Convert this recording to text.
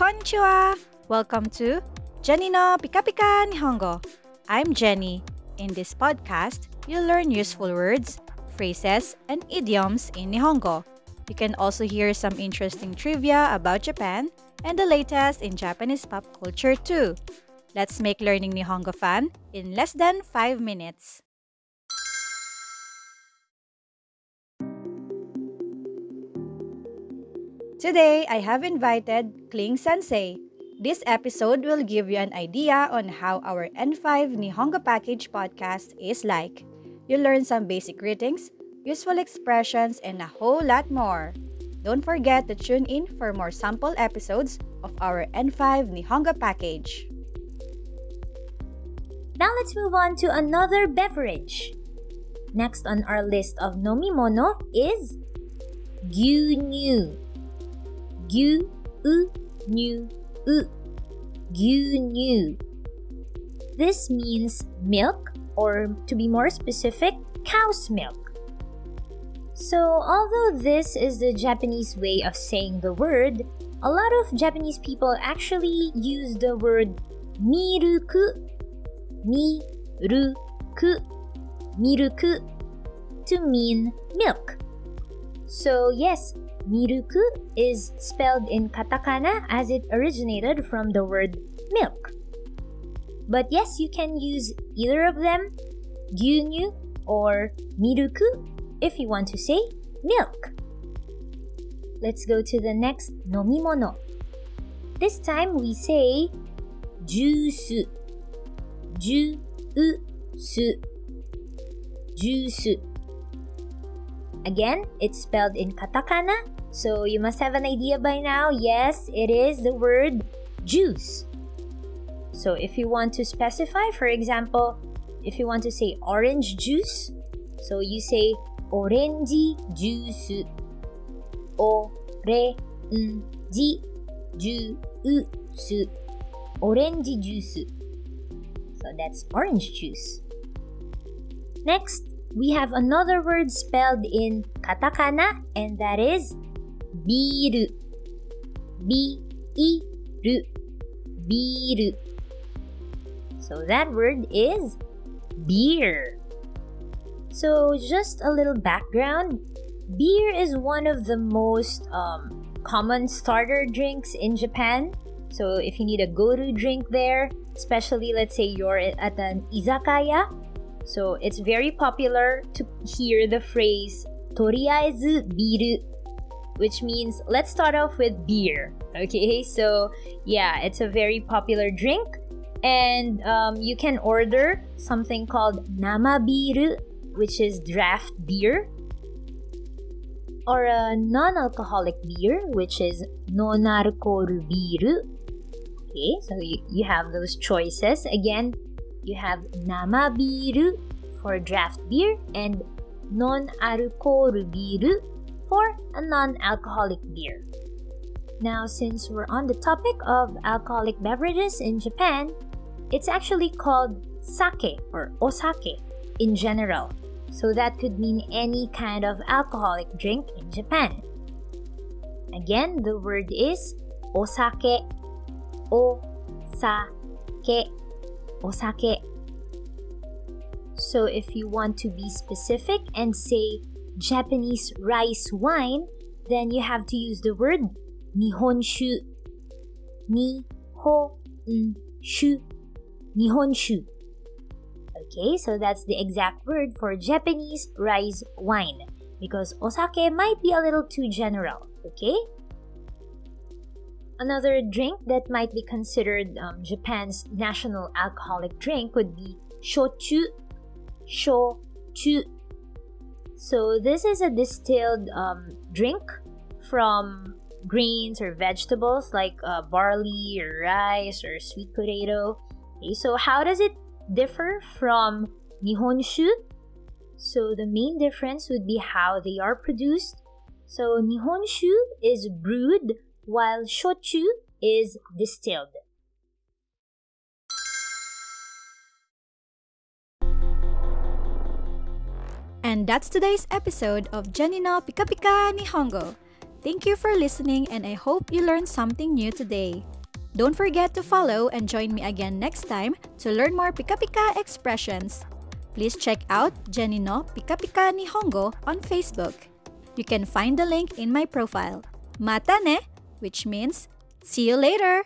Konnichiwa! Welcome to Jenni no Pika Pika Nihongo. I'm Jenni. In this podcast, you'll learn useful words, phrases, and idioms in Nihongo. You can also hear some interesting trivia about Japan and the latest in Japanese pop culture too. Let's make learning Nihongo fun in less than 5 minutes. Today, I have invited Kling Sensei. This episode will give you an idea on how our N5 Nihongo Package podcast is like. You'll learn some basic greetings, useful expressions, and a whole lot more. Don't forget to tune in for more sample episodes of our N5 Nihongo Package. Now let's move on to another beverage. Next on our list of nomimono is gyunyu. Gyu u nu u. This means milk, or to be more specific, cow's milk. So, although this is the Japanese way of saying the word, a lot of Japanese people actually use the word miruku, miruku, miruku to mean milk. So, yes, miruku is spelled in katakana as it originated from the word milk. But yes, you can use either of them, gyunyu or miruku, if you want to say milk. Let's go to the next nomimono. This time we say juice. Juice. Juice. Again, it's spelled in katakana, so you must have an idea by now. Yes, it is the word juice. So if you want to specify, for example, if you want to say orange juice, so you say orange juice. Orange juice. Orange juice. So that's orange juice. Next, we have another word spelled in katakana, and that is biru. Biru. Biru. So that word is beer. So, just a little background beer is one of the most um, common starter drinks in Japan. So, if you need a go to drink there, especially let's say you're at an izakaya, so it's very popular to hear the phrase toriaezu biru, which means let's start off with beer. Okay, so yeah, it's a very popular drink, and um, you can order something called nama biru, which is draft beer, or a non-alcoholic beer, which is non-alcohol biru. Okay, so you, you have those choices again you have nama biru for draft beer and non-alcohol biru for a non-alcoholic beer. Now, since we're on the topic of alcoholic beverages in Japan, it's actually called sake or osake in general. So that could mean any kind of alcoholic drink in Japan. Again, the word is osake. Osake osake. So if you want to be specific and say Japanese rice wine, then you have to use the word nihonshu. Nihonshu. Nihonshu. Okay, so that's the exact word for Japanese rice wine because osake might be a little too general, okay? Another drink that might be considered um, Japan's national alcoholic drink would be shochu. Shochu. So this is a distilled um, drink from grains or vegetables like uh, barley or rice or sweet potato. Okay, so how does it differ from nihonshu? So the main difference would be how they are produced. So nihonshu is brewed while shochu is distilled. And that's today's episode of Jenni no Pika Pika Nihongo. Thank you for listening and I hope you learned something new today. Don't forget to follow and join me again next time to learn more Pika Pika expressions. Please check out Jenni no Pika Pika Nihongo on Facebook. You can find the link in my profile. Mata ne, which means see you later.